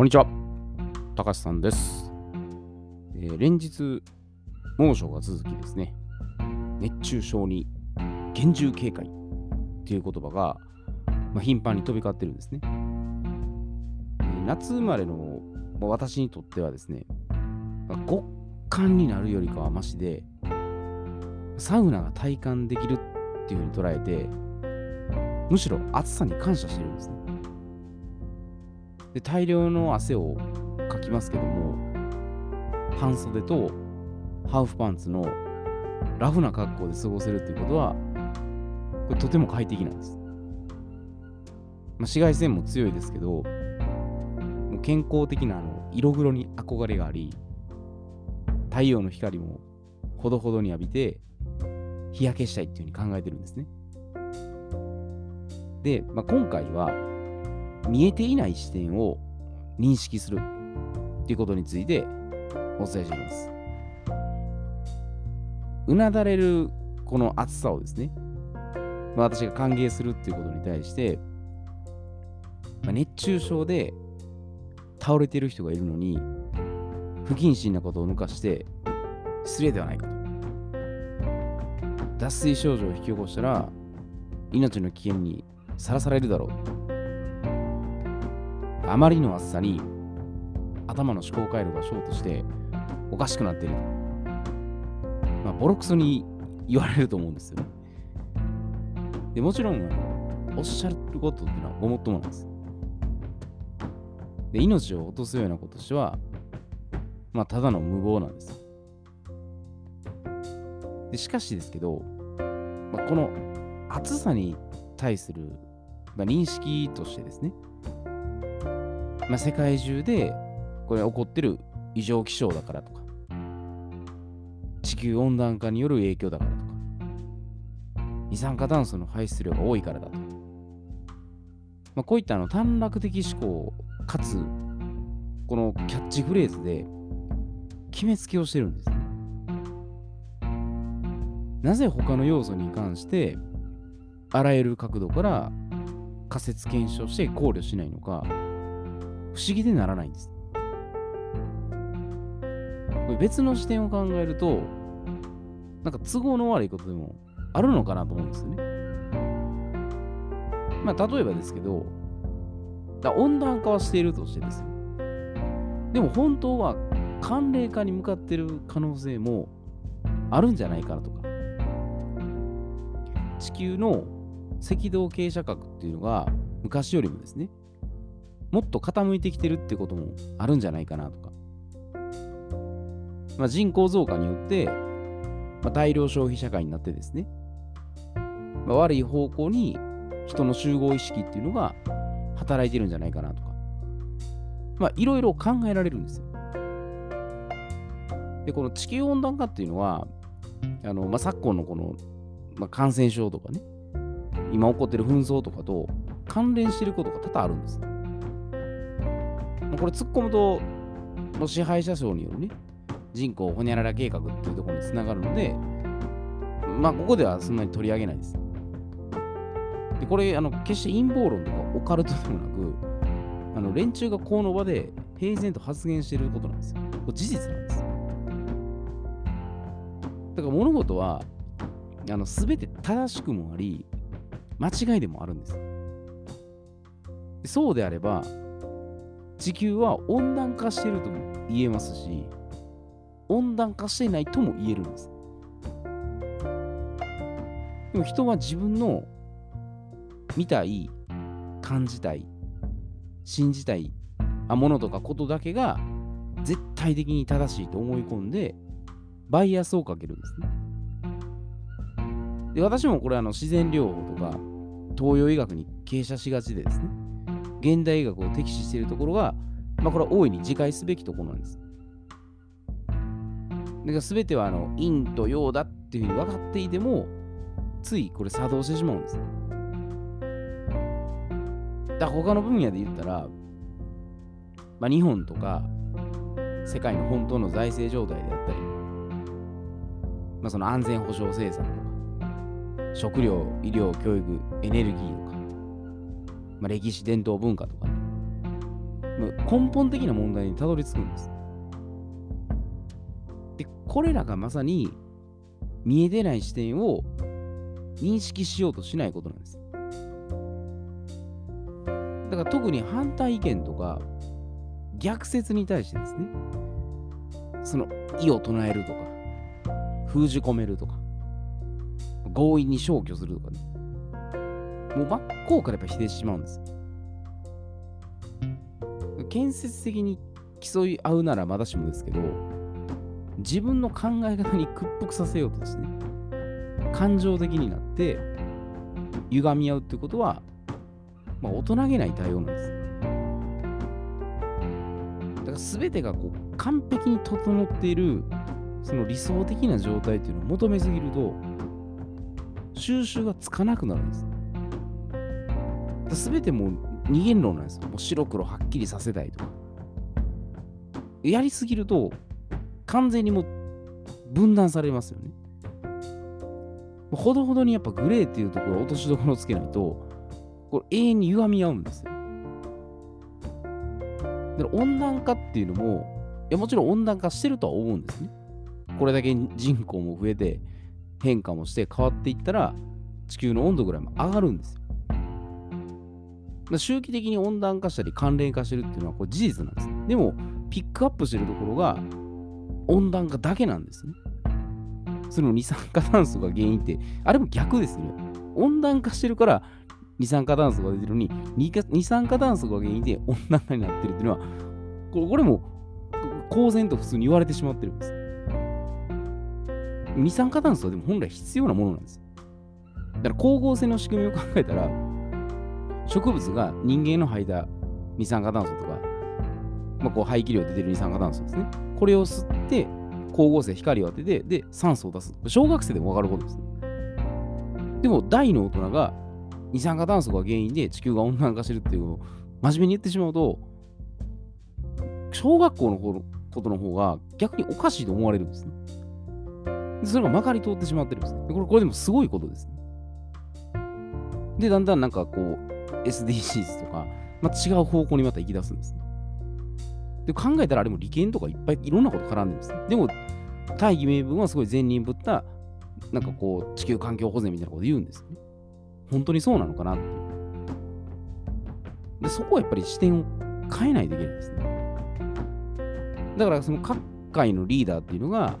こんにちは。高橋さんです。えー連日、猛暑が続きですね、熱中症に厳重警戒っていう言葉が、まあ、頻繁に飛び交ってるんですね。えー夏生まれの、まあ私にとってはですね、まあ極寒になるよりかはマシで、サウナが体感できるっていうふうに捉えて、むしろ暑さに感謝してるんですね。で大量の汗をかきますけども半袖とハーフパンツのラフな格好で過ごせるっていうことはこれとても快適なんです、まあ、紫外線も強いですけどもう健康的なあの色黒に憧れがあり太陽の光もほどほどに浴びて日焼けしたいっていうふうに考えてるんですね。で、まあ、今回は見えていない視点を認識するっていうことについてお伝えします。うなだれるこの暑さをですね、まあ、私が歓迎するっていうことに対して、まあ、熱中症で倒れてる人がいるのに不謹慎なことを抜かして失礼ではないかと。脱水症状を引き起こしたら命の危険にさらされるだろう。あまりの暑さに頭の思考回路がショートしておかしくなっていると。まあ、ボロクソに言われると思うんですよね。でもちろんあの、おっしゃることっていうのはごもっともなんです。で、命を落とすようなことしては、まあ、ただの無謀なんです。でしかしですけど、まあ、この暑さに対する、まあ、認識としてですね、まあ、世界中でこれ起こってる異常気象だからとか。地球温暖化による影響だからとか。二酸化炭素の排出量が多いからだと、まあ、こういったあの短絡的思考かつこのキャッチフレーズで決めつけをしてるんですね。なぜ他の要素に関してあらゆる角度から仮説検証して考慮しないのか。不思議でならないんです。これ別の視点を考えると、なんか都合の悪いことでもあるのかなと思うんですよね。まあ、例えばですけど、だ温暖化はしているとしてですよ。でも本当は寒冷化に向かってる可能性もあるんじゃないかなとか。地球の赤道傾斜角っていうのが昔よりもですね、もっと傾いてきてるってこともあるんじゃないかなとか。まあ、人口増加によって、まあ、大量消費社会になってですね、まあ、悪い方向に人の集合意識っていうのが働いてるんじゃないかなとか。まあ、いろいろ考えられるんですよ。で、この地球温暖化っていうのは、あのまあ、昨今のこの、まあ、感染症とかね、今起こってる紛争とかと関連してることが多々あるんです。まあこれ突っ込むと、もう支配者層によるね、人口ほにゃらら計画っていうところにつながるので、まあ、ここではそんなに取り上げないです。で、これ、あの、決して陰謀論とかオカルトでもなく、あの、連中がこの場で平然と発言していることなんですよ。これ事実なんです。だから物事は、あの、すべて正しくもあり、間違いでもあるんです。そうであれば、地球は温暖化してるとも言えますし、温暖化していないとも言えるんです。でも人は自分の見たい、感じたい、信じたいものとかことだけが絶対的に正しいと思い込んで、バイアスをかけるんですね。で私もこれあの自然療法とか東洋医学に傾斜しがちでですね、現代医学を敵視しているところが、まあ、これは大いに自戒すべきところなんです。だから全てはあの陰と陽だっていうふうに分かっていても、ついこれ作動してしまうんです。だから他の分野で言ったら、まあ、日本とか世界の本当の財政状態であったり、まあ、その安全保障政策とか、食料、医療、教育、エネルギーとか、まあ、歴史、伝統、文化とか、ね根本的な問題にたどり着くんです。で、これらがまさに見えてない視点を認識しようとしないことなんです。だから特に反対意見とか逆説に対してですね、その意を唱えるとか、封じ込めるとか、強引に消去するとかね、もう真っ向からやっぱ否定してしまうんです。建設的に競い合うならまだしもですけど、自分の考え方に屈服させようとしてね、感情的になって歪み合うってことは、まあ、大人げない対応なんです。だから全てがこう完璧に整っているその理想的な状態っていうのを求めすぎると収集がつかなくなるんです。全てもう二元論なんですよ。もう白黒はっきりさせたいとか。やりすぎると完全にもう分断されますよね。ほどほどにやっぱグレーっていうところ落としどころをつけないと、これ永遠に歪み合うんですよ。だから温暖化っていうのも、いやもちろん温暖化してるとは思うんですね。これだけ人口も増えて変化もして変わっていったら地球の温度ぐらいも上がるんですよ。周期的に温暖化したり寒冷化してるっていうのはこれ事実なんです。でもピックアップしてるところが温暖化だけなんですね。その二酸化炭素が原因って、あれも逆ですね。温暖化してるから二酸化炭素が出てるのに、二酸化炭素が原因で温暖化になってるっていうのは、これも公然と普通に言われてしまってるんです。二酸化炭素はでも本来必要なものなんです。だから光合成の仕組みを考えたら、植物が人間の吐いた二酸化炭素とか、まあ、こう排気量で出る二酸化炭素ですね。これを吸って光合成、光を当てて、で、酸素を出す。小学生でも分かることです。でも、大の大人が二酸化炭素が原因で地球が温暖化してるっていうのを真面目に言ってしまうと、小学校のことの方が逆におかしいと思われるんですね。でそれがまかり通ってしまってるんですね。でこれこれでもすごいことです、ね。で、だんだんなんかこう、SDGs とか、また違う方向にまた行き出すんです、ね。で考えたらあれも利権とかいっぱいいろんなこと絡んでるんです。ねでも、大義名分はすごい善人ぶった、なんかこう、地球環境保全みたいなこと言うんですよね。本当にそうなのかなって。で、そこはやっぱり視点を変えないといけないんですね。だから、その各界のリーダーっていうのが、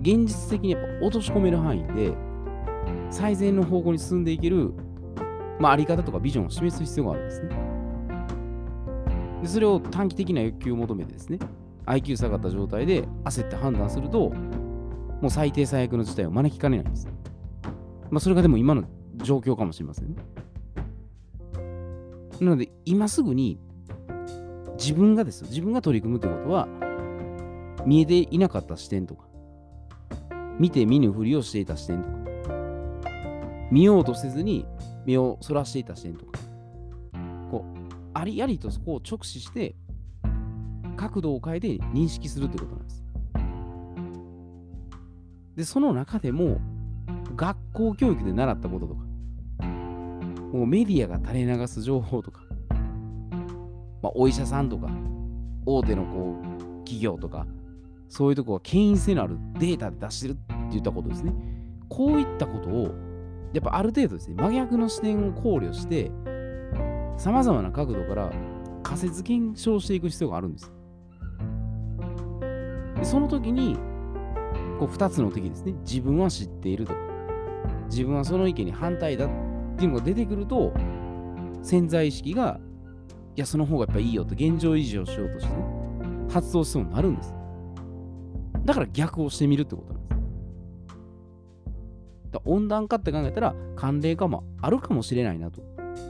現実的にやっぱ落とし込める範囲で、最善の方向に進んでいける、まあ、あり方とかビジョンを示す必要があるんですね。でそれを短期的な欲求を求めてですね、IQ 下がった状態で焦って判断すると、もう最低最悪の事態を招きかねないんです。まあ、それがでも今の状況かもしれませんね。なので、今すぐに自分がですよ、自分が取り組むということは、見えていなかった視点とか、見て見ぬふりをしていた視点とか、見ようとせずに目をそらしていた視点とか、こう、ありありとそこを直視して角度を変えて認識するということなんです。で、その中でも学校教育で習ったこととか、もうメディアが垂れ流す情報とか、まあ、お医者さんとか、大手のこう企業とか、そういうとこは権威性のあるデータで出してるって言ったことですね。こういったことを、やっぱある程度ですね、真逆の視点を考慮して、さまざまな角度から仮説検証していく必要があるんです。でその時に、こう2つの敵ですね。自分は知っているとか、自分はその意見に反対だっていうのが出てくると、潜在意識が、いや、その方がやっぱいいよと現状維持をしようとして、ね、発動しそうになるんです。だから逆をしてみるってことなんです。温暖化って考えたら、寒冷化もあるかもしれないなと。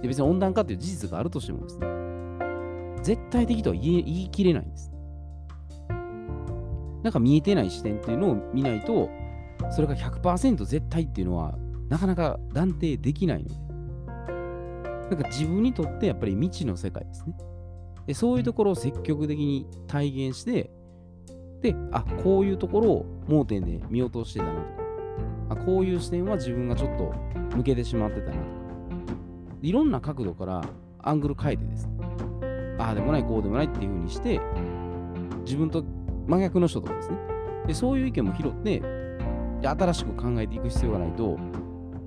で別に温暖化という事実があるとしてもですね、絶対的とは言い言い切れないんです。なんか見えてない視点っていうのを見ないと、それが100%絶対っていうのはなかなか断定できないので、なんか自分にとってやっぱり未知の世界ですね。でそういうところを積極的に体現して、で、あ、こういうところを盲点で見落としてたなとか、あこういう視点は自分がちょっと抜けてしまってたなとか、いろんな角度からアングル変えてですね、ああでもない、こうでもないっていう風にして、自分と真逆の人とかですね。で、そういう意見も拾って、で新しく考えていく必要がないと、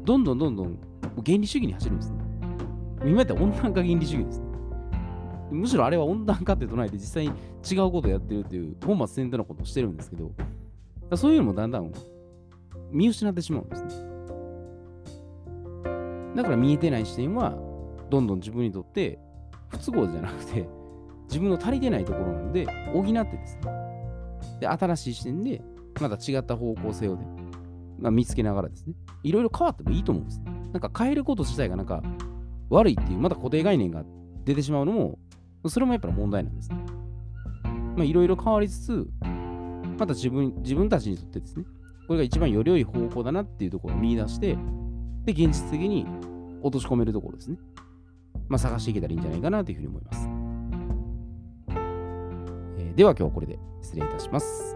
どんどんどんどん原理主義に走るんですね。今やったら温暖化原理主義ですね。むしろあれは温暖化って唱えて実際に違うことをやってるっていう本末転倒なことをしてるんですけど、そういうのもだんだん見失ってしまうんですね。だから見えてない視点は、どんどん自分にとって不都合じゃなくて、自分の足りてないところなので、補ってですね。で、新しい視点で、また違った方向性をね、まあ、見つけながらですね、いろいろ変わってもいいと思うんです。なんか変えること自体がなんか悪いっていう、また固定概念が出てしまうのも、それもやっぱり問題なんですね。まあ、いろいろ変わりつつ、また自分自分たちにとってですね、これが一番より良い方向だなっていうところを見出して、で、現実的に落とし込めるところですね。まあ、探していけたらいいんじゃないかなというふうに思います。えー、では今日はこれで失礼いたします。